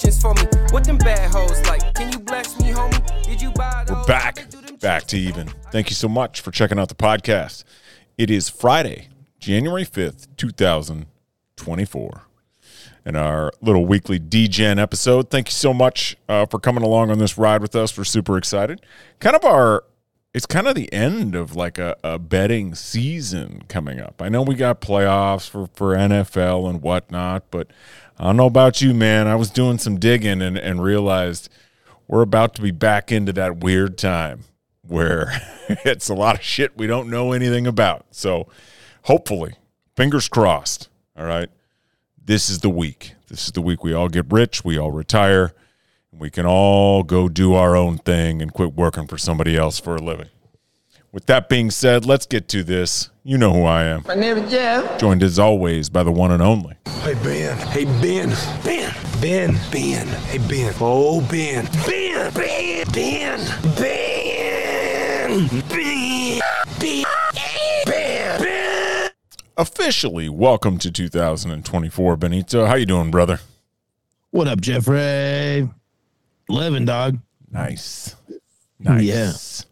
questions for me. What them bad hoes like? Can you bless me, homie? Did you buy those? We're back, back to even. Thank you so much for checking out the podcast. It is Friday, January 5th, 2024. And our little weekly DGen episode. Thank you so much uh, for coming along on this ride with us. We're super excited. Kind of our, it's kind of the end of like a, a betting season coming up. I know we got playoffs for, for NFL and whatnot, but I don't know about you, man. I was doing some digging and, and realized we're about to be back into that weird time where it's a lot of shit we don't know anything about. So hopefully, fingers crossed, all right, this is the week. This is the week we all get rich, we all retire, and we can all go do our own thing and quit working for somebody else for a living. With that being said, let's get to this. You know who I am. My name is Jeff. Joined as always by the one and only. Hey Ben, hey Ben, Ben, Ben, Ben, hey Ben, oh Ben, Ben, Ben, Ben, Ben, Ben, Ben, Ben, Ben. Officially, welcome to 2024, Benito. How you doing, brother? What up, Jeffrey? Living dog. Nice. Nice.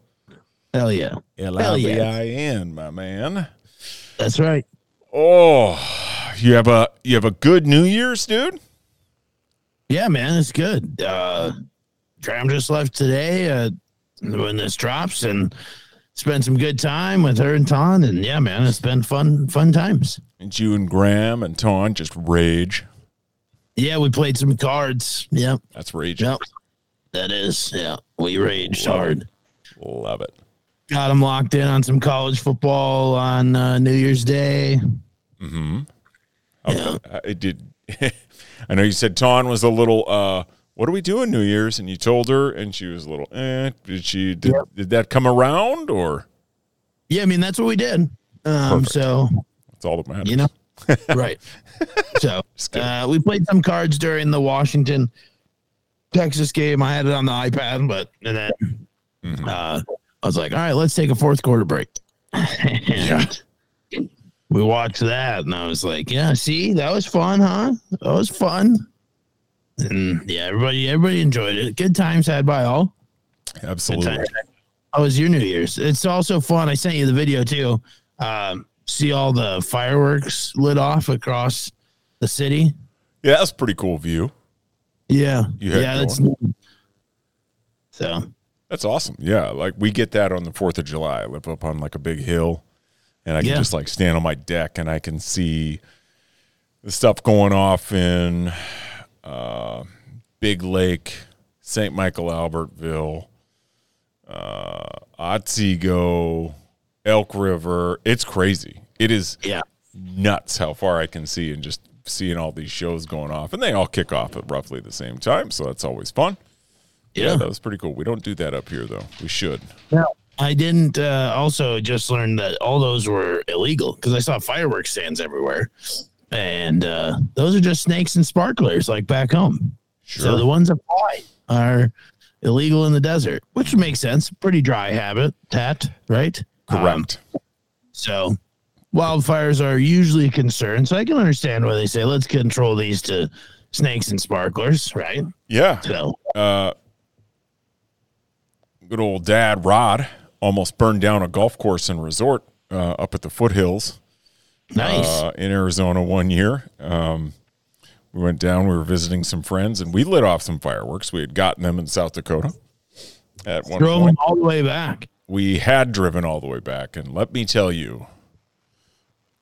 Hell yeah. L-I-V-I-N, my man. That's right. Oh, you have a you have a good New Year's, dude. Yeah, man, it's good. Uh Tram just left today uh when this drops and spent some good time with her and Ton and yeah, man, it's been fun fun times. And you and Graham and Ton just rage. Yeah, we played some cards. Yep. That's rage. Yep. That is. Yeah. We raged Love hard. Love it. Got them locked in on some college football on uh, New Year's Day. Mm-hmm. Yeah. Uh, it did. I know you said Ton was a little. uh What are we doing New Year's? And you told her, and she was a little. Eh. Did she? Did, Yep. did that come around, or Yeah, I mean that's what we did. Um Perfect. so that's all that matters? you know right so uh, we played some cards during the washington texas game i had it on the ipad but and then Mhm. uh, i was like all right let's take a fourth quarter break. And we watched that and i was like yeah see that was fun huh? That was fun. And yeah everybody everybody enjoyed it. Good times had by all. Absolutely. how was your new year's? It's also fun. I sent you the video too. Um, see all the fireworks lit off across the city? Yeah, that's a pretty cool view. yeah. Yeah that's so That's awesome. Yeah, like we get that on the Fourth of July. I live up on like a big hill, and I can Yeah. just like stand on my deck and I can see the stuff going off in uh, Big Lake, St. Michael, Albertville, uh, Otsego, Elk River. It's crazy. It is yeah nuts how far I can see and just seeing all these shows going off, and they all kick off at roughly the same time, so that's always fun. Yeah, yeah that was pretty cool. We don't do that up here though. We should. i didn't uh, also just learn that all those were illegal because i saw fireworks stands everywhere and uh, those are just snakes and sparklers like back home Sure. so the ones that fly are illegal in the desert which makes sense pretty dry habitat right Um, Correct. So wildfires are usually a concern. So I can understand why they say let's control these to snakes and sparklers, right? yeah. So Uh, good old dad Rod almost burned down a golf course and resort uh, up at the foothills nice. uh, in Arizona one year. Um, we went down. We were visiting some friends, and we lit off some fireworks. We had gotten them in South Dakota at one Drove point. all the way back. we had driven all the way back and let me tell you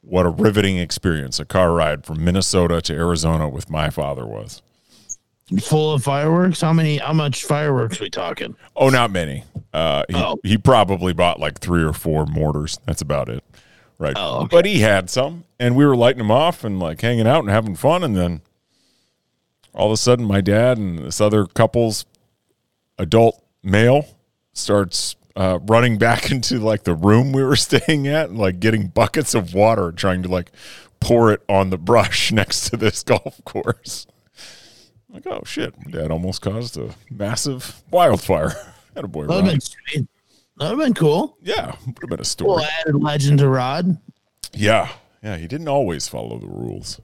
what a riveting experience a car ride from minnesota to arizona with my father was Full of fireworks. How many? How much fireworks we talking? oh not many uh, he, Oh. he probably bought like three or four mortars that's about it right Oh, okay. but he had some and we were lighting them off and like hanging out and having fun and then all of a sudden my dad and this other couple's adult male starts uh, running back into like the room we were staying at and like getting buckets of water trying to like pour it on the brush next to this golf course like oh shit my dad almost caused a massive wildfire had a boy That would have been sweet. That would have been cool. yeah would have been a Cool story added legend to Rod. yeah yeah he didn't always follow the rules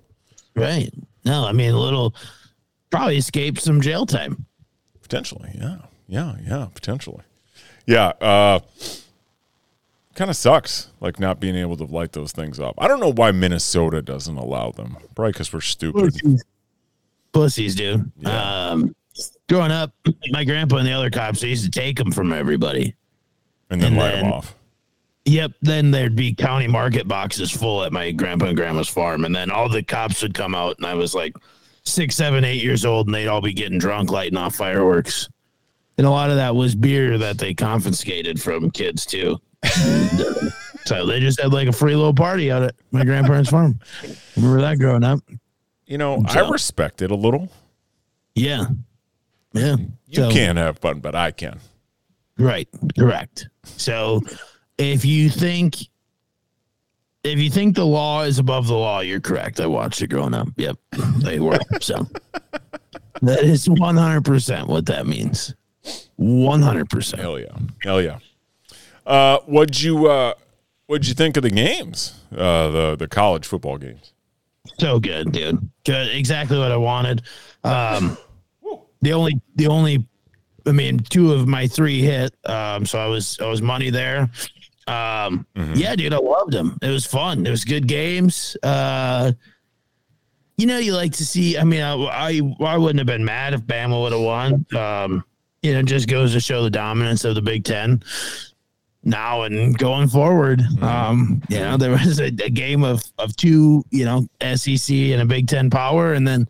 Right. No, I mean a little probably escaped some jail time. Potentially, yeah, yeah, yeah, potentially, yeah. Uh, kind of sucks, like not being able to light those things up. I don't know why Minnesota doesn't allow them. Probably because we're stupid. Pussies, dude. Um, growing up, my grandpa and the other cops they used to take them from everybody. And then And light them off. Yep. Then there'd be county market boxes full at my grandpa and grandma's farm, and then all the cops would come out, and I was like six, seven, eight years old, and they'd all be getting drunk, lighting off fireworks. And a lot of that was beer that they confiscated from kids too. And, uh, so they just had like a free little party out at my grandparents' farm. Remember that growing up? You know, I respect it a little. Yeah. Yeah. You So- can't have fun, but I can. Right. Correct. So if you think if you think the law is above the law, you're correct. I watched it growing up. Yep. They were. So that is one hundred percent what that means. One hundred percent. Hell yeah, hell yeah. Uh, what'd you uh, what'd you think of the games? Uh, the the college football games. So good, dude. Good. Exactly what I wanted. Um the only the only I mean, two of my three hit. Um, so I was I was money there. Um, yeah, dude, I loved them. It was fun. It was good games. Uh, you know, you like to see. I mean, I I, I wouldn't have been mad if Bama would have won. Um, you know, just goes to show the dominance of the Big Ten now and going forward. Um, you know, there was a, a game of of two, you know, SEC and a Big Ten power, and then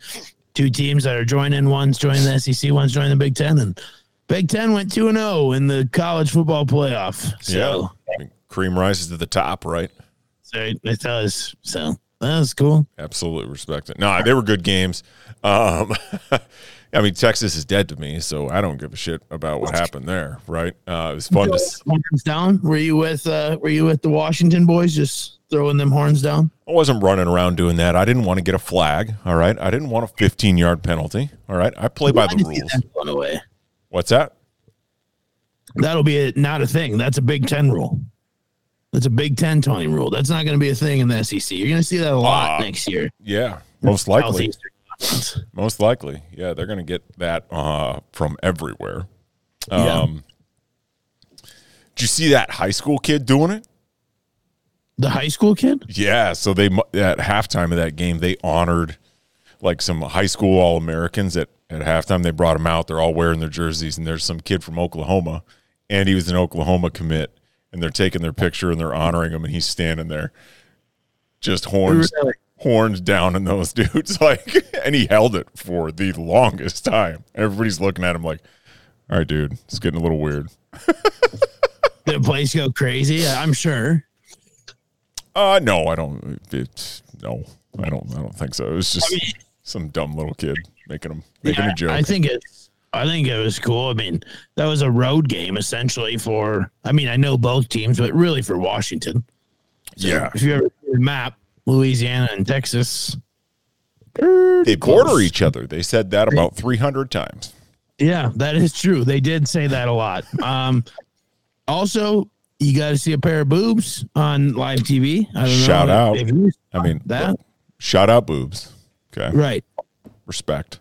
two teams that are joining. One's joining the SEC, one's joining the Big Ten, and Big Ten went two and zero in the college football playoff. So Yeah, cream rises to the top, right? so it does. So that was cool. Absolutely respect it. No, they were good games. Um, I mean, Texas is dead to me, so I don't give a shit about what happened there, right? Uh, it was fun to. s- Horns down. Were you with uh Were you with the Washington boys just throwing them horns down? I wasn't running around doing that. I didn't want to get a flag. All right, I didn't want a 15 yard penalty. All right, I play by the Why did you rules. get that one away? What's that? That'll be a, not a thing. That's a Big Ten rule. That's a Big Ten Tony rule. That's not going to be a thing in the SEC. You're going to see that a lot Ah. next year. Yeah, most likely. Most likely, yeah, they're going to get that uh, from everywhere. Yeah. Um, did you see that high school kid doing it? The high school kid. Yeah, so they at halftime of that game they honored like some high school All Americans at at halftime. They brought them out. They're all wearing their jerseys, and there's some kid from Oklahoma, and he was an Oklahoma commit, and they're taking their picture and they're honoring him, and he's standing there, just horns Really? horns down in those dudes, like, and he held it for the longest time. Everybody's looking at him like, "All right, dude, it's getting a little weird." The place go crazy. I'm sure. Uh no, I don't. It's no, I don't. I don't think so. It was just I mean- some dumb little kid making him making Yeah, a joke. I think it's. I think it was cool. I mean, that was a road game essentially for. I mean, I know both teams, but really for Washington. So yeah, If you ever see the map, Louisiana and Texas. they border each other. They said that about three hundred times. Yeah, that is true. They did say that a lot. Um, also, you got to see a pair of boobs on live TV. I don't know. Shout out. I mean, that look, shout out boobs. Okay, right. respect.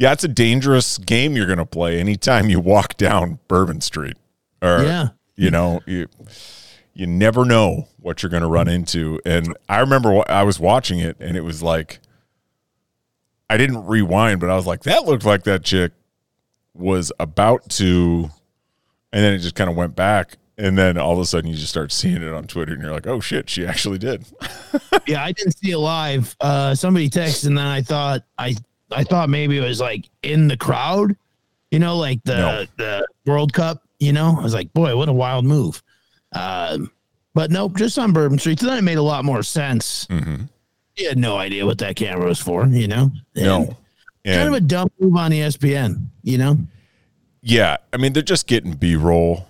Yeah, it's a dangerous game you're going to play anytime you walk down Bourbon Street. Or, Yeah. you know, you you never know what you're going to run into. And I remember I was watching it, and it was like, I didn't rewind, but I was like, that looked like that chick was about to, and then it just kind of went back. And then all of a sudden, you just start seeing it on Twitter, and you're like, "Oh shit, she actually did." Yeah, I didn't see it live. Uh, somebody texted, and then I thought I I thought maybe it was like in the crowd, you know, like the No. the World Cup. You know, I was like, boy, what a wild move. Um, but nope, just on Bourbon Street. So then it made a lot more sense. Mhm. You had no idea what that camera was for, you know. And No, kind of a dumb move on ESPN, you know. yeah, I mean they're just getting B roll.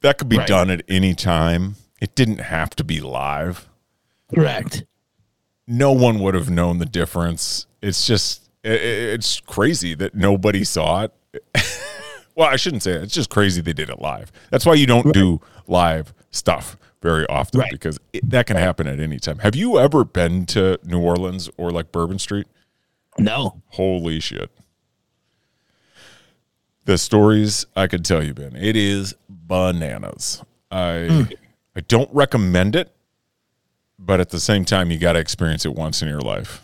That could be Right. done at any time. It didn't have to be live. Correct. No one would have known the difference. It's just i- i- it's crazy that nobody saw it. well, I shouldn't say that. It's just crazy they did it live. That's why you don't do live stuff very often Right. because it, that can happen at any time. Have you ever been to New Orleans or like Bourbon Street? No. Holy shit. The stories I could tell you, Ben. It is bananas. I hmm. I don't recommend it, but at the same time, you got to experience it once in your life.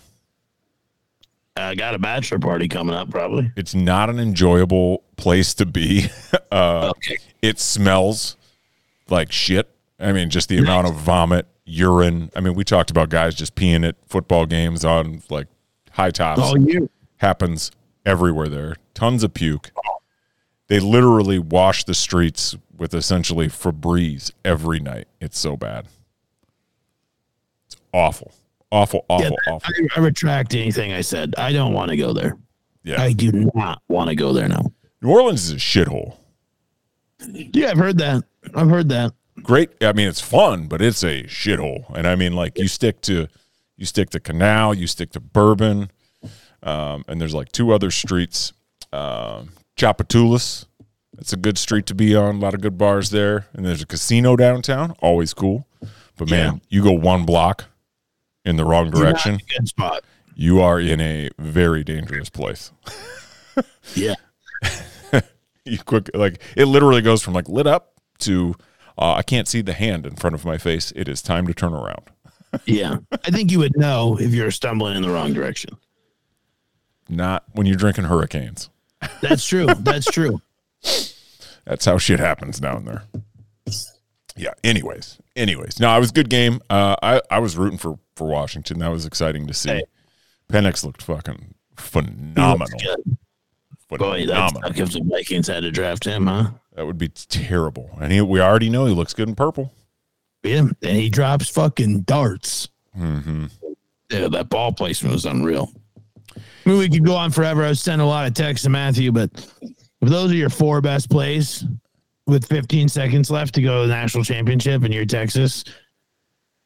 I got a bachelor party coming up, probably. It's not an enjoyable place to be. Uh, Okay. it smells like shit. I mean, just the amount of vomit, urine. I mean, we talked about guys just peeing at football games on like high tops. All year. happens everywhere there. Tons of puke. They literally wash the streets with essentially Febreze every night. It's so bad. It's awful. Awful, awful, Yeah, awful. I, I retract anything I said. I don't want to go there. Yeah. I do not want to go there now. New Orleans is a shithole. Yeah, I've heard that. I've heard that. Great. I mean, it's fun, but it's a shithole. And I mean, like you stick to you stick to Canal, you stick to Bourbon, um, and there's like two other streets. Um, Tchoupitoulas. That's a good street to be on. A lot of good bars there. And there's a casino downtown. Always cool. But man, Yeah. you go one block in the wrong direction, good spot. you are in a very dangerous place. Yeah. You quick like it literally goes from like lit up to uh, I can't see the hand in front of my face. It is time to turn around. Yeah. I think you would know if you're stumbling in the wrong direction. Not when you're drinking hurricanes. That's true. That's true. That's how shit happens down there. Yeah. Anyways, anyways, no, it was a good game. Uh, I I was rooting for for Washington. That was exciting to see. Hey. Penix looked fucking phenomenal. Boy, that's if the Vikings had to draft him, huh? That would be terrible. And he, we already know he looks good in purple. Yeah. And he drops fucking darts. Mm-hmm. Yeah, that ball placement was unreal. I mean, we could go on forever. I was sending a lot of texts to Matthew, but if those are your four best plays with 15 seconds left to go to the national championship and you're Texas,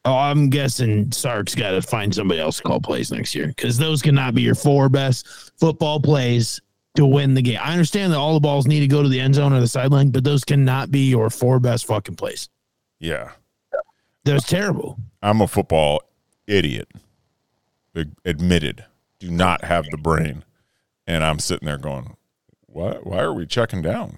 oh, I'm guessing Sark's got to find somebody else to call plays next year because those cannot be your four best football plays to win the game. I understand that all the balls need to go to the end zone or the sideline, but those cannot be your four best fucking plays. Yeah. That was terrible. I'm a football idiot. Admitted. Do not have the brain. And I'm sitting there going, What why are we checking down?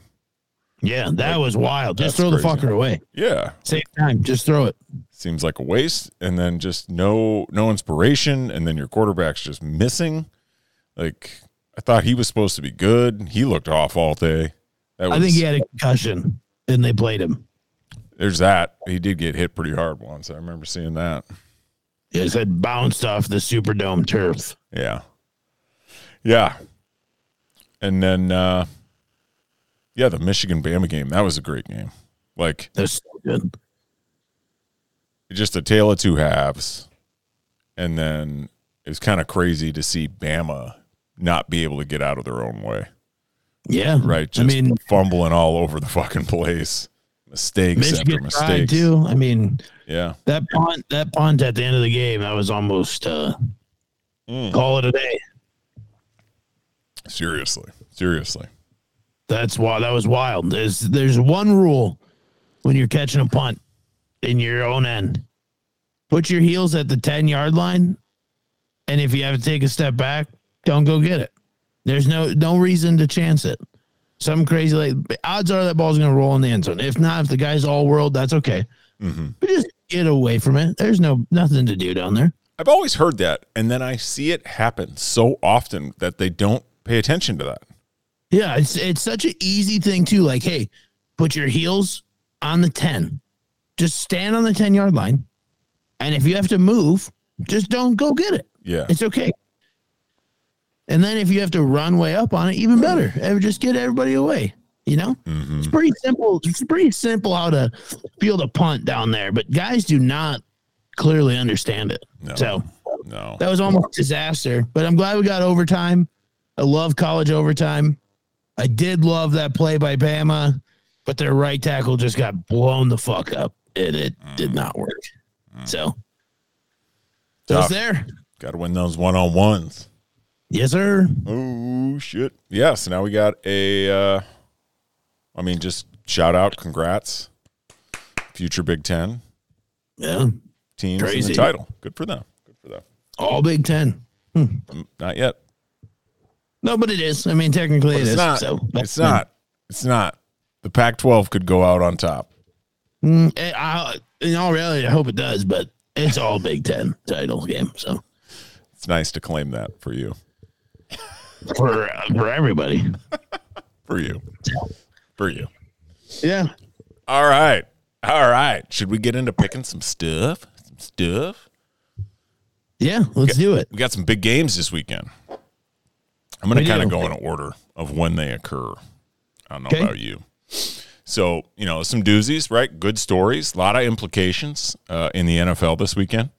Yeah, that was wild. Just That's throw the fucker away. Yeah. Save time. Just throw it. Seems like a waste. And then just no no inspiration. And then your quarterback's just missing. Like I thought he was supposed to be good. He looked off all day. That was, I think he had a concussion and they played him. there's that. He did get hit pretty hard once. I remember seeing that. He said bounced off the Superdome turf. Yeah. Yeah. And then uh yeah, the Michigan Bama game, that was a great game. Like That's so good. Just a tale of two halves. And then it was kind of crazy to see Bama not be able to get out of their own way. Yeah. Right. I mean, fumbling all over the fucking place. Mistakes after Michigan tried mistakes. too. I mean, Yeah. that punt, that punt at the end of the game, that was almost uh, Mm. call it a day. Seriously. Seriously. That's why that was wild. There's there's one rule when you're catching a punt in your own end. Put your heels at the 10 yard line. And if you have to take a step back, don't go get it. There's no no reason to chance it. Some crazy like odds are that ball's gonna roll in the end zone. If not, if the guy's all world, that's okay. Mhm. But just get away from it. There's no nothing to do down there. I've always heard that, and then I see it happen so often that they don't pay attention to that. Yeah, it's it's such an easy thing too. Like, hey, put your heels on the 10. Just stand on the 10 yard line. And if you have to move, just don't go get it. Yeah. It's okay. And then if you have to run way up on it, even better. Just get everybody away. You know? hmm It's pretty simple. It's pretty simple how to field a punt down there, but guys do not clearly understand it. No. So No. that was almost disaster. But I'm glad we got overtime. I love college overtime. I did love that play by Bama, but their right tackle just got blown the fuck up, and it did not work. So, so it's there. Got to win those one on ones. Yes, sir. Oh shit! Yeah. So now we got a. Uh, I mean, just shout out, congrats, future Big Ten Yeah, teams in Crazy. the title. Good for them. Good for them. all Big Ten. Mm, Not yet. No, but it is. I mean, technically But it it's is. not. so it's not. It's not. The Pac-12 could go out on top. Mm, eh, I, in all reality, I hope it does, but it's all Big Ten title game. So It's nice to claim that for you. for uh, for everybody, For you. For you. yeah. All right. All right. Should we get into picking some stuff? Some stuff. Yeah, let's do it. We got some big games this weekend. I'm going We to kind of go in order of when they occur. I don't know Okay. about you. So, you know, some doozies, right? Good stories, a lot of implications uh, in the NFL this weekend,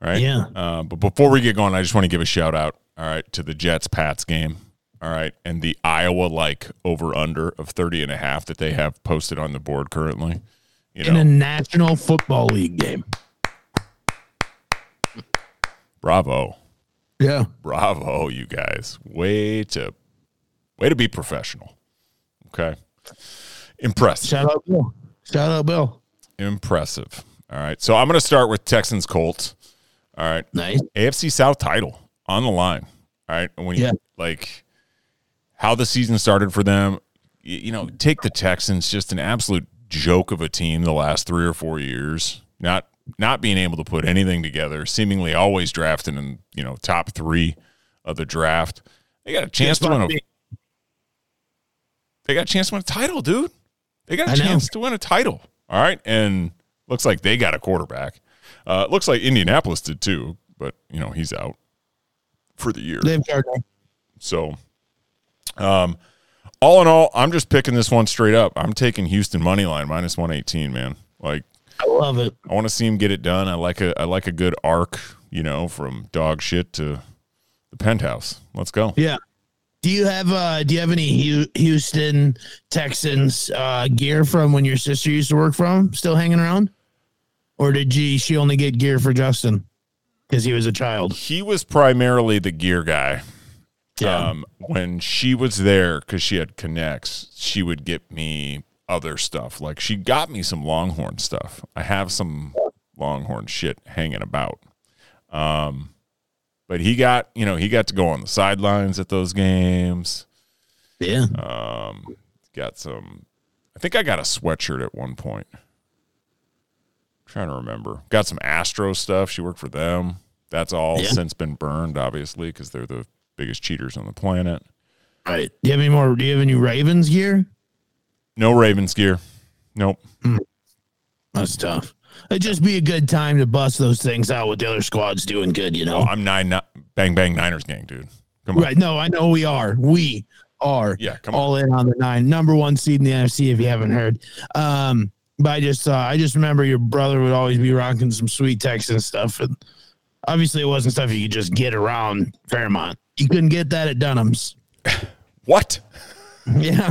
right? Yeah. Uh, but before we get going, I just want to give a shout out, all right, to the Jets Pats game, all right, and the Iowa like over under of 30 and a half that they have posted on the board currently. You In a National Football League game. bravo. Yeah. Bravo, you guys. Way to way to be professional. Okay. Impressive. Shout out Bill. Shout out Bill. Impressive. All right. So I'm going to start with Texans Colts. All right. Nice. AFC South title on the line. All right. And when Yeah. you like how the season started for them, you, you know, take the Texans, just an absolute joke of a team the last three or four years. Not not being able to put anything together, seemingly always drafting in, you know, top three of the draft. They got a chance to win a they got a chance to win a title, dude. They got a I know. chance to win a title. All right. And looks like they got a quarterback. Uh, looks like Indianapolis did too, but you know, he's out for the year. So um all in all, I'm just picking this one straight up. I'm taking Houston money line minus 118, man. Like I love it. I want to see him get it done. I like a I like a good arc, you know, from dog shit to the penthouse. Let's go. Yeah. Do you have uh do you have any Houston Texans uh gear from when your sister used to work from still hanging around? Or did she she only get gear for Justin because he was a child? He was primarily the gear guy. Yeah. Um, when she was there, because she had connects, she would get me other stuff. Like she got me some Longhorn stuff. I have some Longhorn shit hanging about. Um, but he got, you know, he got to go on the sidelines at those games. yeah. Um, got some. I think I got a sweatshirt at one point. trying to remember. Got some Astro stuff. She worked for them. That's all Yeah. since been burned, obviously, because they're the biggest cheaters on the planet. Right. Do you have any more do you have any Ravens gear? No Ravens gear. Nope. That's tough. It'd just be a good time to bust those things out with the other squads doing good, you know. Oh, I'm nine, ni- bang bang Niners gang, dude. Come on. Right. No, I know we are. We are. Yeah, come on. all in on the nine. Number one seed in the NFC, if you haven't heard. Um, but I just uh, I just remember your brother would always be rocking some sweet Texan stuff. And obviously it wasn't stuff you could just get around Fairmont. You couldn't get that at Dunham's. What? Yeah.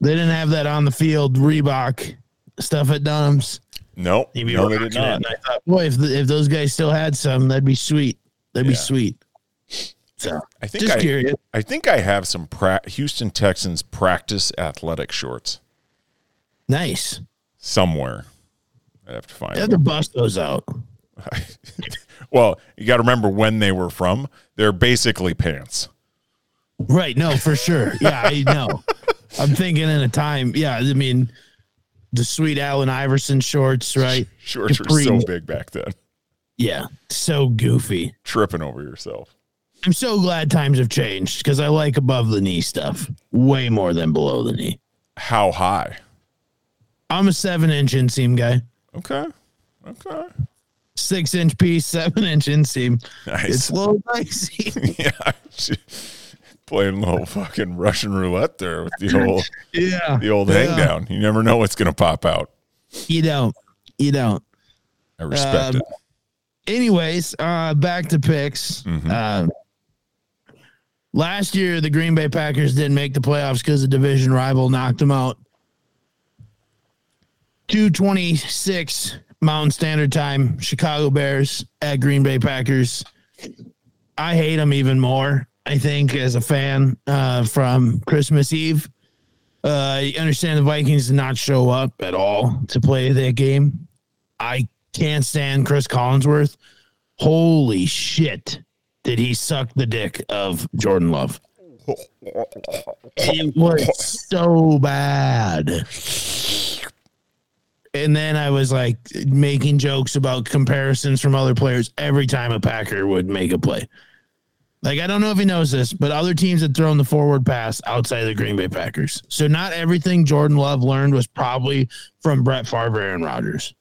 They didn't have that on the field Reebok stuff at Dunham's. Nope. You'd be No, they did not. And I thought, boy, if, the, if those guys still had some, that'd be sweet. That'd be sweet. So I think just I, curious. I think I have some pra- Houston Texans practice athletic shorts Nice. somewhere. I have to find You have them. to bust those out. Well, you got to remember when they were from. They're basically pants. Right. No, for sure. Yeah, I know. I'm thinking in a time. Yeah, I mean, the sweet Allen Iverson shorts, right? Shorts were so big back then. Yeah, so goofy. Tripping over yourself. I'm so glad times have changed because I like above the knee stuff way more than below the knee. How high? I'm a seven inch inseam guy, Okay. Okay. six inch piece, seven inch inseam. Nice. It's a little dicey. yeah. Playing a little fucking Russian roulette there with the old yeah, the old Yeah. hang down. You never know what's gonna pop out. you don't, you don't. I respect Um, it. anyways, uh, back to picks. Mhm. Uh, last year, the Green Bay Packers didn't make the playoffs because the division rival knocked them out. 226 Mountain Standard Time, Chicago Bears at Green Bay Packers. I hate them even more, I think, as a fan uh, from Christmas Eve. Uh, I understand the Vikings did not show up at all to play that game. I can't stand Chris Collinsworth. Holy shit. Did he suck the dick of Jordan Love? It was so bad. And then I was like making jokes about comparisons from other players every time a Packer would make a play. Like, I don't know if he knows this, but other teams had thrown the forward pass outside of the Green Bay Packers. So, not everything Jordan Love learned was probably from Brett Favre, and Rodgers.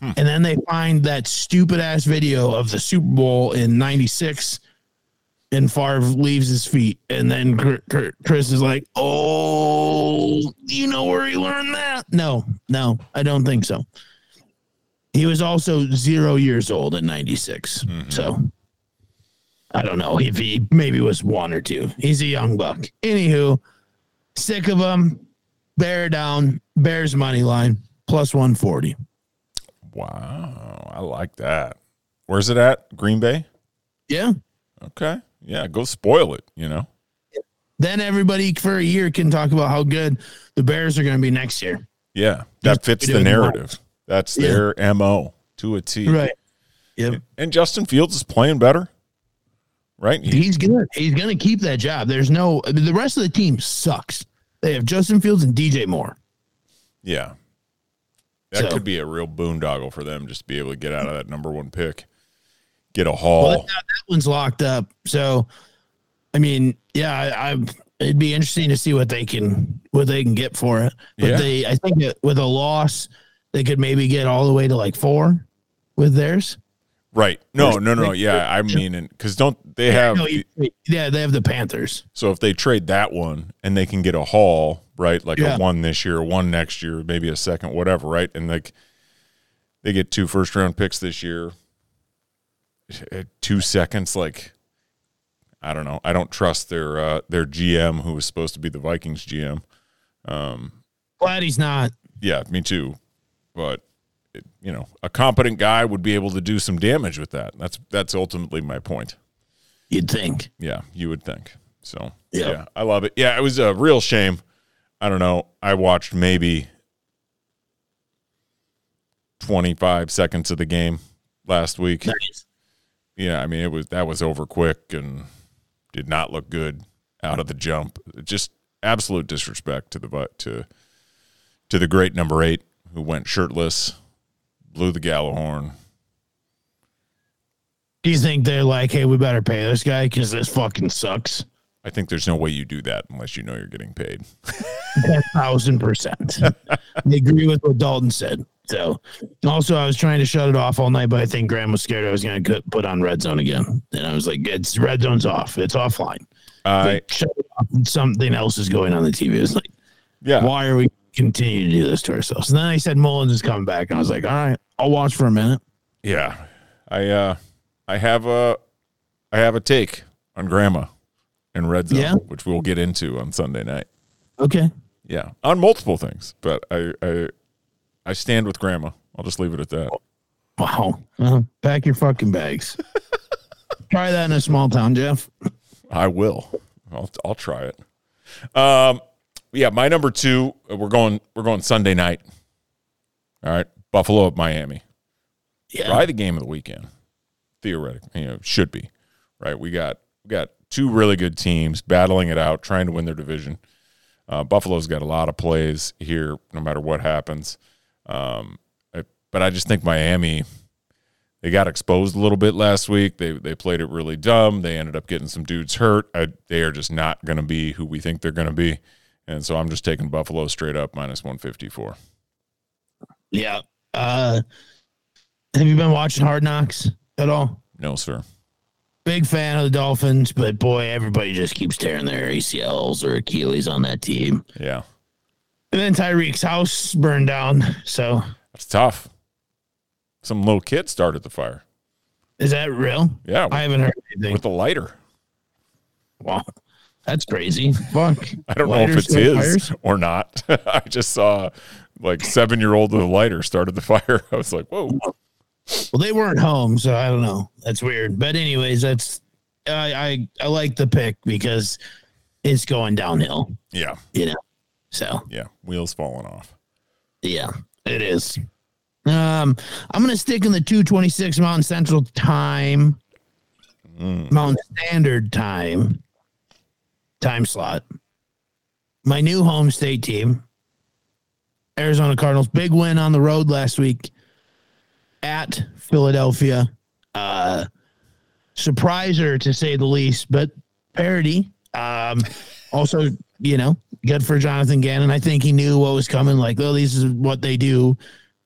Hmm. And then they find that stupid ass video of the Super Bowl in 96 and Favre leaves his feet. And then Chris is like, Oh, you know where he learned that? No, no, I don't think so. He was also zero years old in 96. Mm-hmm. So I don't know if he maybe was one or two. He's a young buck. Anywho, sick of him. Bear down. Bears money line plus 140. Wow, I like that. Where's it at? Green Bay. Yeah. Okay, yeah, go spoil it. You know. Then everybody for a year can talk about how good the Bears are going to be next year. Yeah, that fits the narrative. That's Yeah. their mo to a T. Right. Yep. And Justin Fields is playing better, right? He- He's good. He's going to keep that job. There's no, the rest of the team sucks. They have Justin Fields and DJ Moore. yeah, that So- could be a real boondoggle for them just to be able to get out of that number one pick, get a haul. Well, that, that one's locked up. So, I mean, yeah, I, I it'd be interesting to see what they can what they can get for it. But Yeah. they, I think with a loss, they could maybe get all the way to like four with theirs. Right? No, no, no. Yeah, I mean, because don't they have? No, you- yeah, they have the Panthers. So if they trade that one and they can get a haul, right? Like Yeah. a one this year, one next year, maybe a second, whatever, right? And like they get two first round picks this year, two seconds, like I don't know. I don't trust their uh, their GM who was supposed to be the Vikings GM. Um, Glad he's not. Yeah, me too. But you know, a competent guy would be able to do some damage with that. That's that's ultimately my point. You'd think. Yeah, you would think. So Yeah. yeah, I love it. Yeah, it was a real shame. I don't know. I watched maybe twenty five seconds of the game last week. Nice. Yeah, I mean it was that was over quick and did not look good out of the jump. Just absolute disrespect to the to to the great number eight who went shirtless, blew the Gjallarhorn. Do you think they're like, hey, we better pay this guy because this fucking sucks? I think there's no way you do that unless you know you're getting paid. Ten thousand percent. I agree with what Dalton said. So, also, I was trying to shut it off all night, but I think Graham was scared I was going to put on red zone again, and I was like, "It's red zone's off. It's offline. I Like, shut it off. Something else is going on the TV." It's like, yeah. why are we continue to do this to ourselves? And then they said Mullens is coming back, and I was like, "All right, I'll watch for a minute." Yeah, I uh, I have a, I have a take on Grandma and Red Zone, Yeah? which we'll get into on Sunday night. Okay. Yeah, on multiple things, but I, I, I stand with Grandma. I'll just leave it at that. Wow. Well, pack your fucking bags. Try that in a small town, Jeff. I will. I'll, I'll try it. Um, yeah, my number two. uh, We're going. We're going Sunday night. All right, Buffalo at Miami. Yeah. probably the game of the weekend. Theoretically, you know, should be right. We got we got two really good teams battling it out, trying to win their division. Uh, Buffalo's got a lot of plays here, no matter what happens. Um, I- but I just think Miami, they got exposed a little bit last week. They they played it really dumb. They ended up getting some dudes hurt. I, they are just not going to be who we think they're going to be, and so I'm just taking Buffalo straight up minus one fifty four. Yeah. Uh, have you been watching Hard Knocks at all? No, sir. Big fan of the Dolphins, but boy, everybody just keeps tearing their ACLs or Achilles on that team. Yeah, And then Tyreek's house burned down. So that's tough. Some little kid started the fire. is that real? Yeah, I haven't heard anything. with the lighter. Wow. That's crazy. Fuck. I don't know if it's start his fires? or not. I just saw like seven year old with a lighter started the fire. I was like, whoa. Well, they weren't home, so I don't know. That's weird. But anyways, that's I I, I like the pick because it's going downhill, Yeah, you know. So yeah. Wheels falling off. Yeah, it is. Um, I'm gonna stick in the 226 Mountain Central Time, Mountain Standard Time. Time slot. My new home state team, Arizona Cardinals, big win on the road last week at Philadelphia. Uh, surpriser to say the least, but parody. Um, also, you know, good for Jonathan Gannon. I think he knew what was coming. Like, oh, this is what they do.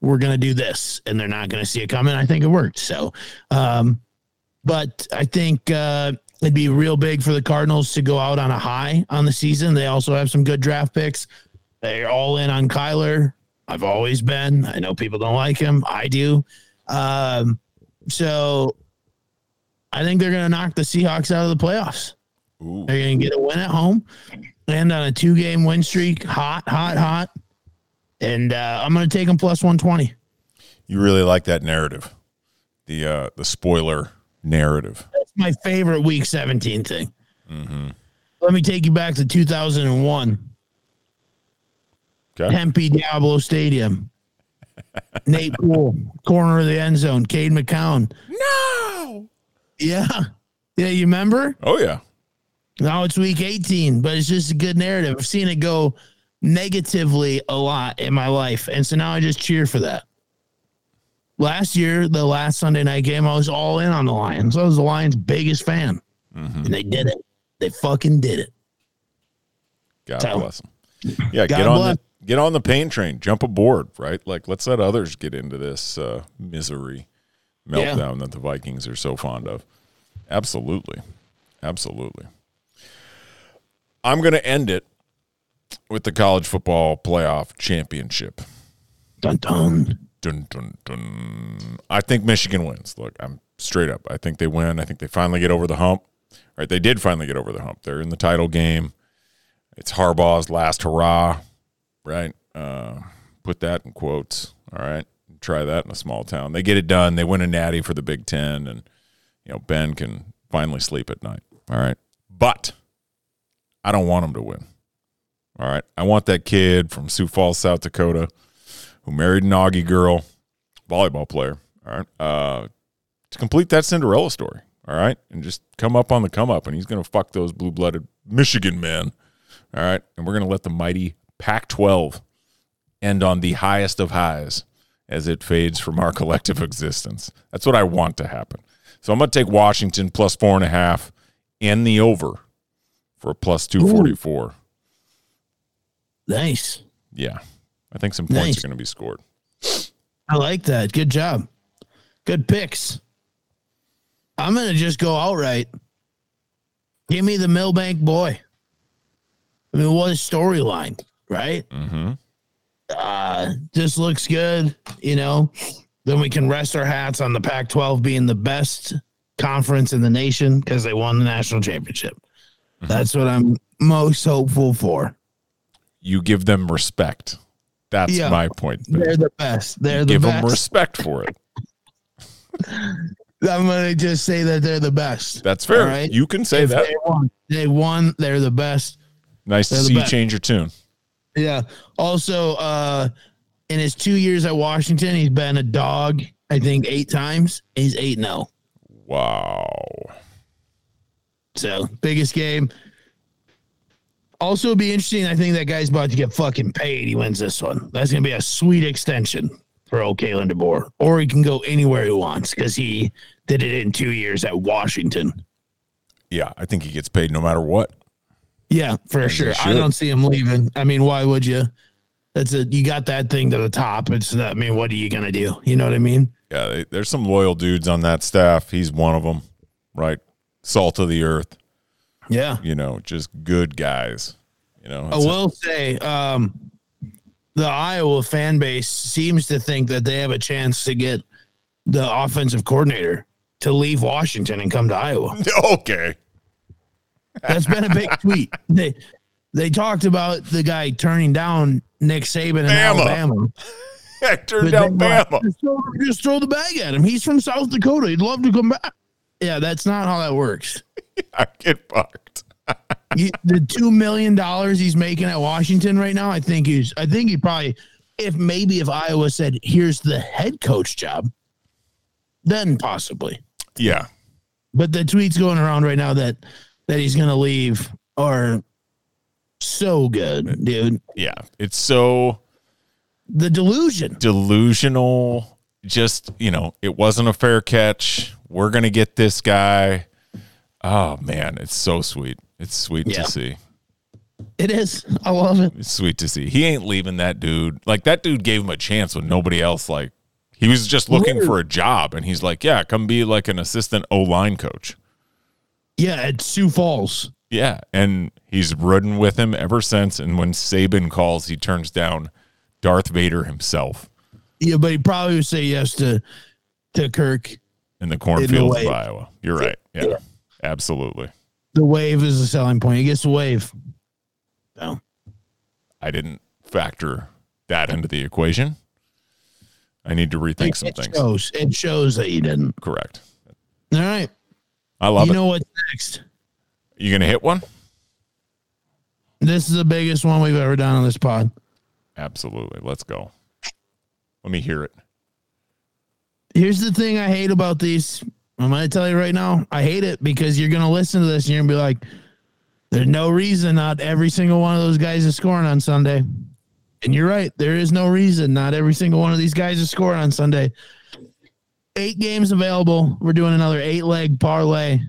We're gonna do this, and they're not gonna see it coming. I think it worked. So, um, but I think uh, it'd be real big for the Cardinals to go out on a high on the season. They also have some good draft picks. They're all in on Kyler. I've always been. I know people don't like him. I do. Um, so I think they're going to knock the Seahawks out of the playoffs. Ooh. They're going to get a win at home, and on a two game win streak, hot, hot, hot. And uh, I'm going to take them plus 120. You really like that narrative, the uh, the spoiler narrative. That's my favorite week 17 thing. Mm-hmm. Let me take you back to 2001, Okay. Tempe Diablo Stadium. Nate Poole, corner of the end zone. Cade McCown. No. Yeah. Yeah, you remember? Oh yeah. Now it's week 18, but it's just a good narrative. I've seen it go negatively a lot in my life. And so now I just cheer for that. Last year, the last Sunday night game, I was all in on the Lions. I was the Lions' biggest fan. And they did it. They fucking did it. God So- bless them. Yeah, God get on bless. the get on the pain train. Jump aboard. Right. Like let's let others get into this uh, misery Yeah. meltdown that the Vikings are so fond of. Absolutely, absolutely. I'm going to end it with the college football playoff championship. Dun dun. Dun, dun, dun. I think Michigan wins. Look, I'm straight up. I think they win. I think they finally get over the hump. Right? They did finally get over the hump. They're in the title game. It's Harbaugh's last hurrah. Right? Uh, put that in quotes. All right. Try that in a small town. They get it done. They win a natty for the Big Ten, and you know Ben can finally sleep at night. All right. But I don't want him to win. All right. I want that kid from Sioux Falls, South Dakota who married an Augie girl, volleyball player, all right, uh, to complete that Cinderella story, all right, and just come up on the come up, and he's going to fuck those blue blooded Michigan men, all right, and we're going to let the mighty Pac 12 end on the highest of highs as it fades from our collective existence. That's what I want to happen. So I'm going to take Washington plus four and a half and the over for a plus 244. Nice. Yeah. I think some points Nice. are going to be scored. I like that. Good job. Good picks. I'm gonna just go outright. Give me the Milbank boy. I mean, what a storyline, right? Mm-hmm. Uh, just looks good, you know. Then we can rest our hats on the Pac-12 being the best conference in the nation because they won the national championship. That's what I'm most hopeful for. you give them respect. That's Yeah. my point. They're the best. They're the best. give best. them respect for it. I'm gonna just say that they're the best. That's fair. Right. You can say If that. They won. They won. They're the best. Nice to they're the see you change your tune. Yeah. Also, uh, in his two years at Washington, he's been a dog. I think eight times. He's eight eight zero. Wow. So biggest game. Also, it'd be interesting. I think that guy's about to get fucking paid. He wins this one. That's gonna be a sweet extension for old Kalen DeBoer, or he can go anywhere he wants because he did it in two years at Washington. Yeah, I think he gets paid no matter what. Yeah, for sure. I don't see him leaving. I mean, why would you? That's a you got that thing to the top. It's I mean, what are you gonna do? You know what I mean? Yeah, they, there's some loyal dudes on that staff. He's one of them, right? Salt of the earth, Yeah. you know, just good guys. You know, I will say, um, the Iowa fan base seems to think that they have a chance to get the offensive coordinator to leave Washington and come to Iowa. okay. That's been a big tweet. They they talked about the guy turning down Nick Saban in Bama. Alabama. I turned down they were like, Bama. Just throw, just throw the bag at him. He's from South Dakota. He'd love to come back. Yeah, that's not how that works. I get fucked. You- the two million dollars he's making at Washington right now, I think he's. I think he probably, if maybe if Iowa said, "Here's the head coach job," then possibly. Yeah. But the tweets going around right now that that he's going to leave are so good, dude. Yeah, it's so The delusion. delusional. Just you know, it wasn't a fair catch. We're gonna get this guy. Oh man, it's so sweet. It's sweet Yeah. to see. It is. I love it. It's sweet to see. He ain't leaving that dude. Like that dude gave him a chance when nobody else like. He was just looking Weird. for a job, and he's like, "Yeah, come be like an assistant O line coach." Yeah, at Sioux Falls. Yeah, and he's ridden with him ever since. And when Saban calls, he turns down Darth Vader himself Yeah, but he probably would say yes to to Kirk. in the cornfields of. Iowa. You're right. Yeah, absolutely. The wave is a selling point. He gets the wave. No, I didn't factor that into the equation. I need to rethink some it things. shows. It shows that you didn't. Correct. All right. I love you it. You know what's next? you gonna hit one? This is the biggest one we've ever done on this pod. Absolutely. Let's go. Let me hear it. Here's the thing I hate about these. I'm going to tell you right now. I hate it because you're going to listen to this and you're going to be like, there's no reason not every single one of those guys is scoring on Sunday. And you're right. There is no reason not every single one of these guys is scoring on Sunday. Eight games available. We're doing another eight leg parlay.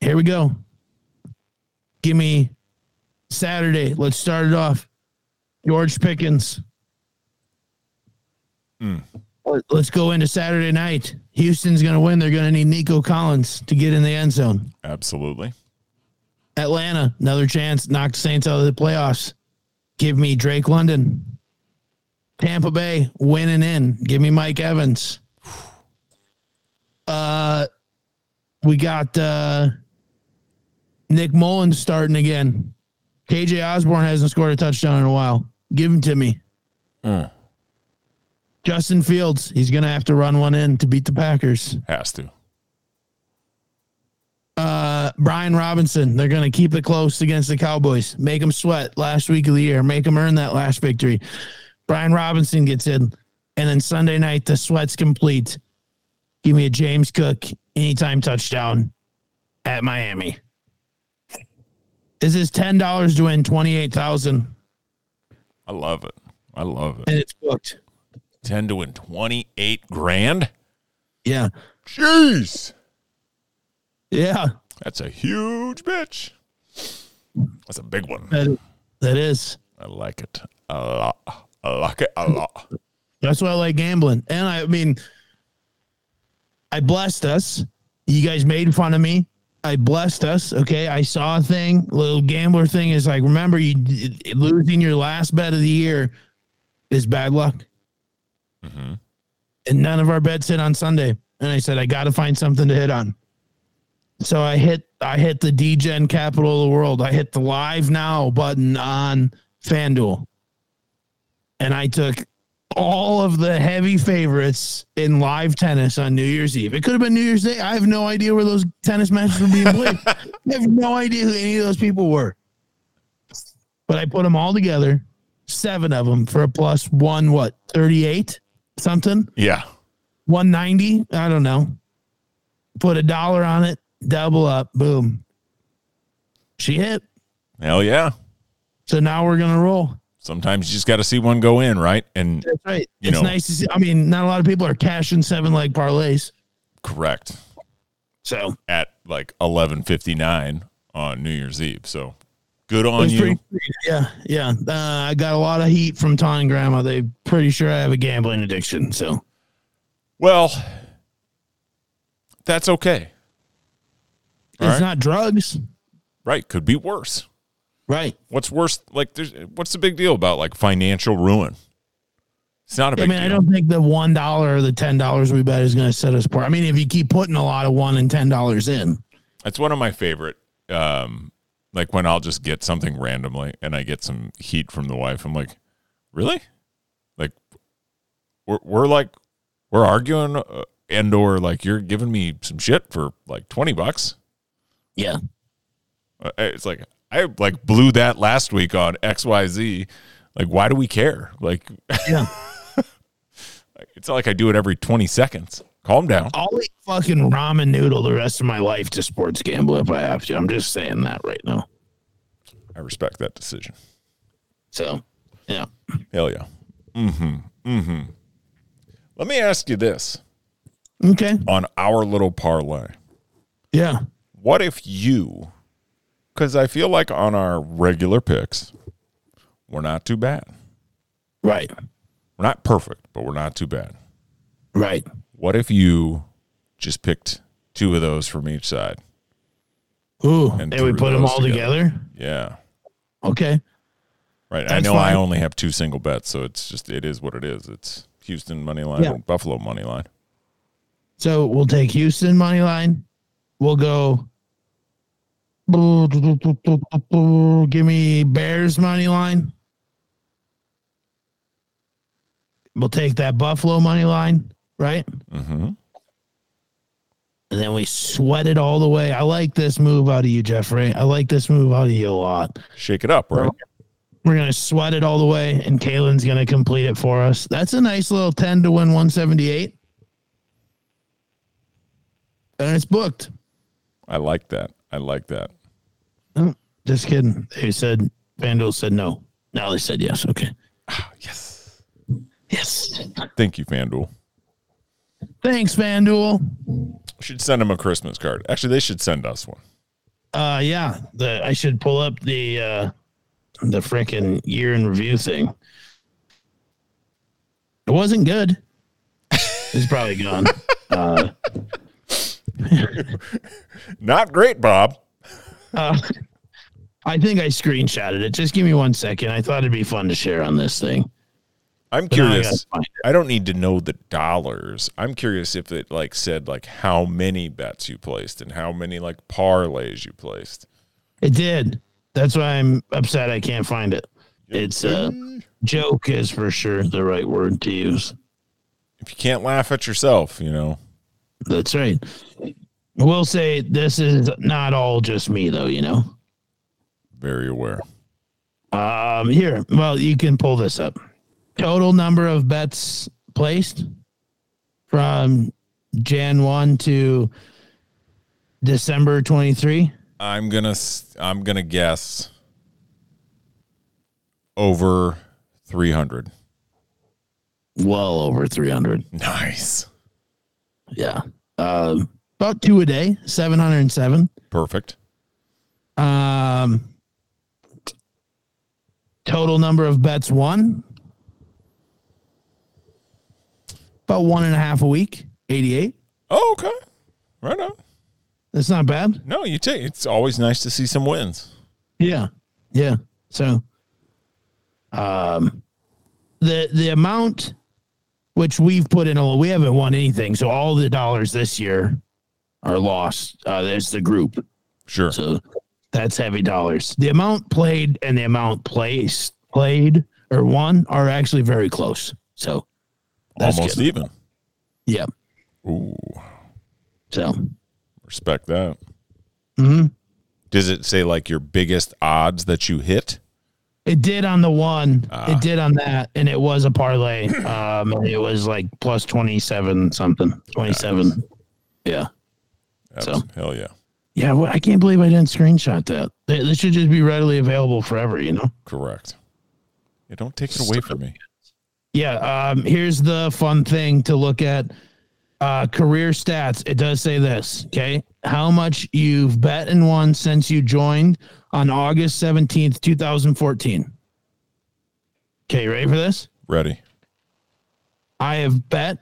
Here we go. Give me Saturday. Let's start it off. George Pickens. Let- Let's go into Saturday night. Houston's going to win. They're going to need Nico Collins to get in the end zone. Absolutely. Atlanta, another chance. Knock the Saints out of the playoffs. Give me Drake London. Tampa Bay winning in. Give me Mike Evans. Uh, we got uh, Nick Mullens starting again. KJ Osborn hasn't scored a touchdown in a while. Give him to me. Mm. Justin Fields, he's going to have to run one in to beat the Packers. Has to. uh, Brian Robinson. They're going to keep it close against the Cowboys. Make them sweat last week of the year. Make them earn that last victory. Brian Robinson gets in. And then Sunday night, the sweat's complete. Give me a James Cook anytime touchdown at Miami. This is $10 to win 28000 I love it. I love it. and it's booked. 10 to win 28 grand? Yeah. Jeez. Yeah. That's a huge bitch. That's a big one. That, that is. I like it a lot. I like it a lot. That's why I like gambling. And I mean, I blessed us. You guys made fun of me. I blessed us. Okay. I saw a thing, little gambler thing is like, remember, you losing your last bet of the year is bad luck. And none of our bets hit on Sunday. And I said, I got to find something to hit on. So I hit, I hit the DGen capital of the world. I hit the live now button on FanDuel. And I took all of the heavy favorites in live tennis on New Year's Eve. It could have been New Year's Day. I have no idea where those tennis matches were being played. I have no idea who any of those people were. But I put them all together, seven of them for a plus one, what, 38 something? Yeah. 190? I don't know. Put a dollar on it, double up, boom. She hit. Hell yeah. So now we're going to roll. Sometimes you just got to see one go in, right? And That's right. It's know- nice to see. I mean, not a lot of people are cashing seven leg parlays. correct So at like 11:59 on New Year's Eve. So good on you. pretty. Yeah, yeah. Uh, I got a lot of heat from Ton and Grandma. They pretty sure I have a gambling addiction. So Well, that's okay. All it's right. not drugs, Right, could be worse. right? What's worse? Like, there's what's the big deal about like financial ruin? It's not a big I mean, I don't think the one dollar or the ten dollars we bet is going to set us apart. I mean, if you keep putting a lot of one and ten dollars in, that's one of my favorite. Um, like when I'll just get something randomly and I get some heat from the wife. I'm like, really? Like, we're we're like we're arguing, uh, and or like you're giving me some shit for like twenty bucks. yeah, Uh, It's like I like blew that last week on X Y Z. Like, why do we care? Like, yeah. it's not like I do it every twenty sequends. Calm down. I'll eat fucking ramen noodle the rest of my life to sports gamble if I have to. I'm just saying that right now. I respect that decision. So, yeah. Hell yeah. Mm-hmm. Mm-hmm. Let me ask you this Okay. on our little parlay. Yeah. What if you because I feel like on our regular picks, we're not too bad. Right. We're not perfect, but we're not too bad. Right. What if you just picked two of those from each side? Ooh. And And, we put them all together. Yeah. Okay. Right. I That's know I only have two single bets, so it's just it is what it is. It's Houston money line Yeah. and Buffalo money line. So we'll take Houston money line. We'll go. Give me Bears money line. We'll take that Buffalo money line, right? Mm-hmm. And then we sweat it all the way. I like this move out of you, Jeffrey. I like this move out of you a lot. Shake it up, right? We're gonna sweat it all the way, and Kalen's gonna complete it for us. That's a nice little ten to win one seventy eight, and it's booked. I like that. I like that. Oh, just kidding. They said FanDuel said no. Now they said yes. Okay. Yes. Yes. Thank you, FanDuel. Thanks, FanDuel. We should send them a Christmas card. Actually, they should send us one. Uh yeah. The I should pull up the uh the freaking year in review thing. It wasn't good. It's probably gone. uh Not great, Bob. Uh, I think I screenshotted it. Just give me one second. I thought it'd be fun to share on this thing. I'm But now I gotta curious. I don't need to know the dollars. I'm curious if it like said like how many bets you placed and how many like parlays you placed. It did. That's why I'm upset I can't find it. It's uh joke is for sure the right word to use. If you can't laugh at yourself, you know. That's right. We'll say this is not all just me though, you know. Very aware. Um here, well, you can pull this up. Total number of bets placed from Jan 1 to December 23. I'm gonna s- I'm gonna guess over three hundred. Well over 300. Nice. Yeah. Um, about two a day, 707. Perfect. Um, total number of bets won. About one and a half a week, 88. Oh, okay. Right on. That's not bad. No, you take. It's always nice to see some wins. Yeah. Yeah. So, um, the, the amount which we've put in, a, we haven't won anything. So all the dollars this year are lost. Uh, there's the group. Sure. So that's heavy dollars. The amount played and the amount placed played or won are actually very close. So that's Almost good. even. yeah. Ooh, So respect that. mhm. Does it say like your biggest odds that you hit? it did on the one. Ah. It did on that, and it was a parlay. Um, it was like plus twenty seven something, twenty seven. Yeah, That's, So. hell yeah. yeah. Well, I can't believe I didn't screenshot that. This should just be readily available forever. You know. Correct. Yeah, don't take it away from me. Yeah. Um, here's the fun thing to look at. Uh, career stats. It does say this. Okay. How much you've bet and won since you joined on August 17th, 2014. Okay. You ready for this? Ready. I have bet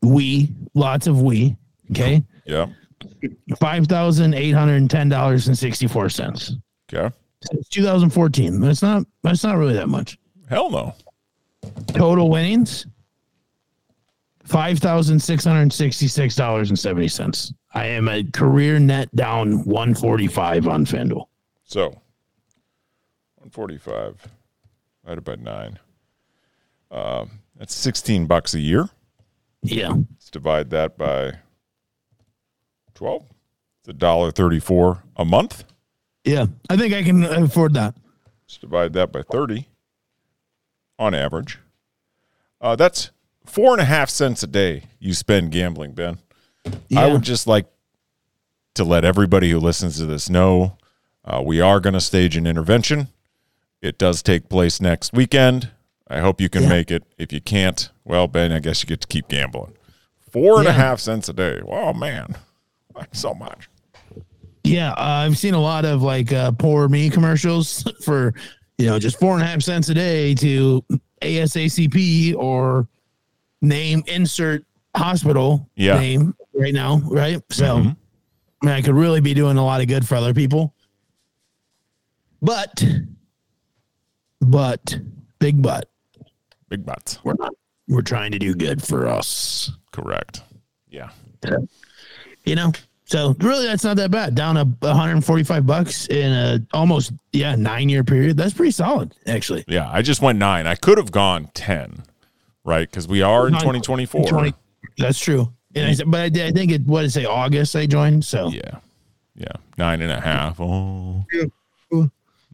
we, lots of we. Okay. Yeah. $5,810.64 Okay. since 2014. That's not, that's not really that much. Hell no. Total winnings five thousand six hundred sixty-six dollars and seventy cents. I am a career net down one forty-five on FanDuel. So, 145 divided by nine. Um, that's 16 bucks a year. Yeah, Let's divide that by 12. It's a dollar 34 a month. yeah. I think I can afford that. Let's divide that by 30 on average. Uh, that's four and a half cents a day you spend gambling, Ben. I would just like to let everybody who listens to this know uh, we are going to stage an intervention. It does take place next weekend. I hope you can Yeah. make it. If you can't, well, Ben, I guess you get to keep gambling. Four and a half cents a day. Oh man, That's so much. Yeah, uh, I've seen a lot of like uh, poor me commercials for you know just four and a half cents a day to ASACP or name insert hospital Yeah. name right now, right? So Mhm. I mean, I could really be doing a lot of good for other people, but but big but Big butts. we're not. We're trying to do good for us. Correct. Yeah. you know so really that's not that bad down a 145 bucks in a almost yeah nine year period that's pretty solid actually Yeah. I just went nine. I could have gone 10, right? Because we are in 2024. 20 that's true and I said but I, did, I think it what did say august I joined so Yeah. Yeah. Nine and a half. Oh.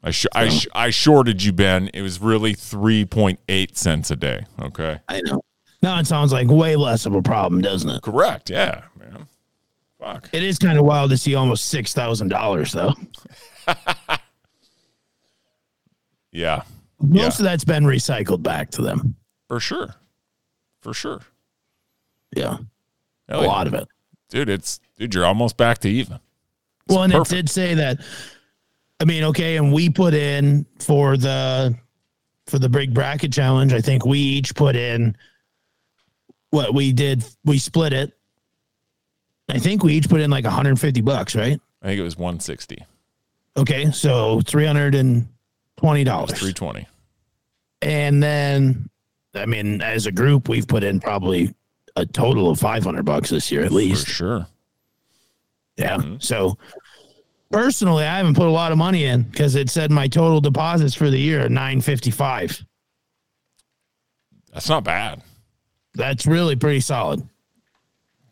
I, sh- I, sh- I shorted you, Ben. It was really 3.8 cents a day. Okay. I know now it sounds like way less of a problem doesn't it Correct. Yeah. Fuck. it is kind of wild to see almost six thousand dollars though Yeah, most of that's been recycled back to them for sure. For sure. yeah Hell a yeah. lot of it Dude, it's, dude, you're almost back to even. Well, and perfect. it did say that. I mean, okay, and we put in for the for the big bracket challenge. I think we each put in what we did. We split it. I think we each put in like 150 bucks, right? I think it was 160. Okay, so 320 dollars, 320. and then I mean, as a group, we've put in probably a total of 500 bucks this year at For least. sure. Yeah. Mm-hmm. So personally, I haven't put a lot of money in because it said my total deposits for the year are nine fifty five. That's not bad. That's really pretty solid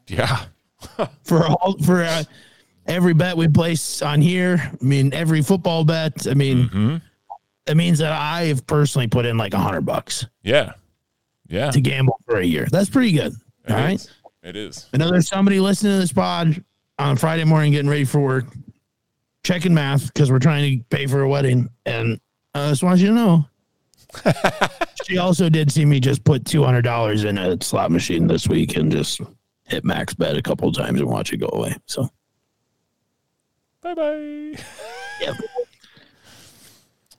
Yeah. for all for uh, every bet we place on here. I mean, every football bet. I mean, Mhm. it means that I have personally put in like a hundred bucks Yeah. Yeah. to gamble for a year. That's pretty good. It all right. is. It is. I know there's somebody listening to this pod on Friday morning getting ready for work, checking math because we're trying to pay for a wedding. And I just want you to know. she also did see me just put two hundred dollars in a slot machine this week and just hit max bet a couple of times and watch it go away. So Bye bye. yep.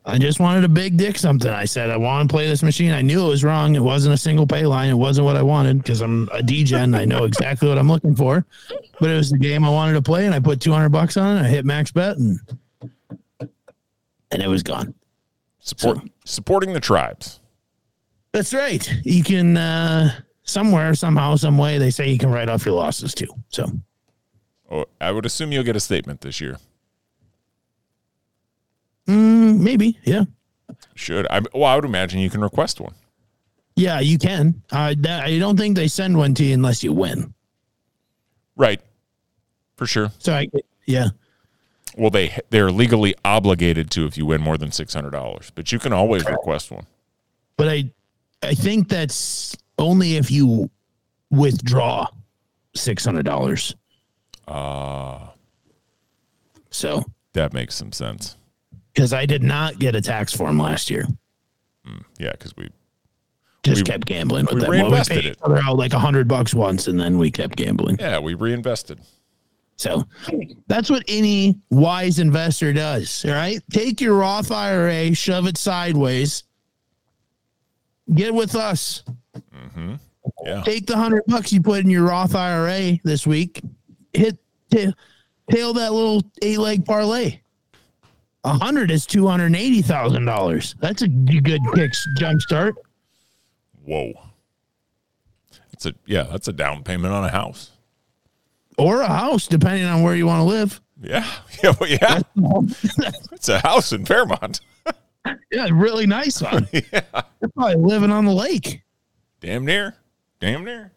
I just wanted a big dick something. I said I want to play this machine. I knew it was wrong. It wasn't a single pay line. It wasn't what I wanted because I'm a DGen. I know exactly what I'm looking for. But it was the game I wanted to play, and I put 200 bucks on it. I hit max bet, and and it was gone. Support supporting the tribes. That's right. You can uh, somewhere, somehow, some way. They say you can write off your losses too. So Oh, I would assume you'll get a statement this year. mm, maybe, yeah, Should I? Well, I would imagine you can request one. yeah, you can. Uh, that, I don't think they send one to you unless you win. Right. For sure. So I, yeah. Well, they they're legally obligated to if you win more than six hundred dollars, but you can always request one. but I I think that's only if you withdraw six hundred dollars. Uh So that makes some sense. because I did not get a tax form last year, Yeah, because we just We- kept gambling with we them. Well, reinvested paid it. each other out like a hundred bucks once, and then we kept gambling. yeah we reinvested. So that's what any wise investor does. All right, take your Roth IRA, shove it sideways, get with us. Mm-hmm. Yeah, take the hundred bucks you put in your Roth IRA this week, hit ta- tail that little eight leg parlay. A hundred is two hundred eighty thousand dollars. That's a good kick jump start. whoa. It's a yeah, that's a down payment on a house. Or a house, depending on where you want to live. Yeah, yeah, well, yeah. It's a house in Fairmont. yeah, really nice one. yeah, You're probably living on the lake. Damn near, damn near.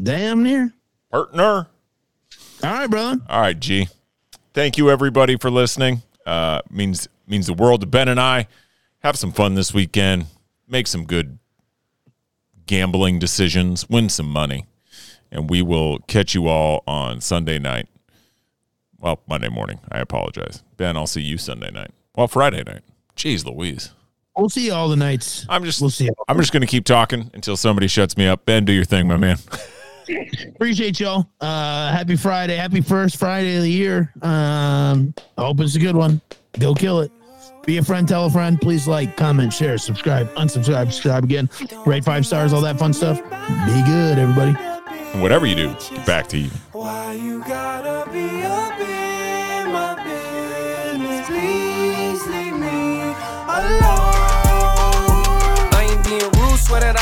Damn near. Partner. All right, brother. All right, G. Thank you everybody for listening. Uh, means means the world to Ben and I. Have some fun this weekend. Make some good gambling decisions. Win some money, and we will catch you all on Sunday night. Well, Monday morning. I apologize. Ben, I'll see you Sunday night. Well, Friday night. Jeez Louise. We'll see you all the nights. I'm just We'll see. I'm just going to keep talking until somebody shuts me up. Ben, do your thing, my man. Appreciate y'all. Uh, happy Friday. Happy first Friday of the year. Um, I hope it's a good one. Go kill it. Be a friend, tell a friend. Please like, comment, share, subscribe, unsubscribe, subscribe again. Rate five stars, all that fun stuff. Be good, everybody. And whatever you do, get back to you. Why you gotta be up in my business? Please leave me alone.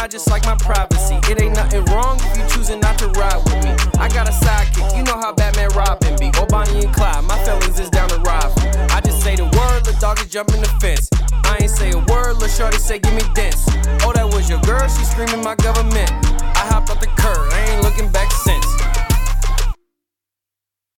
Just like my privacy. It ain't nothing wrong if you choosing not to ride with me. I got a sidekick, you know how Batman Robin be. Or Bonnie and Clyde, my feelings is down to ride. I just say the word, the dog is jumping the fence. I ain't say a word, lil' shorty say give me dents. Oh, that was your girl, she screaming my government. I hopped off the curb, I ain't looking back since.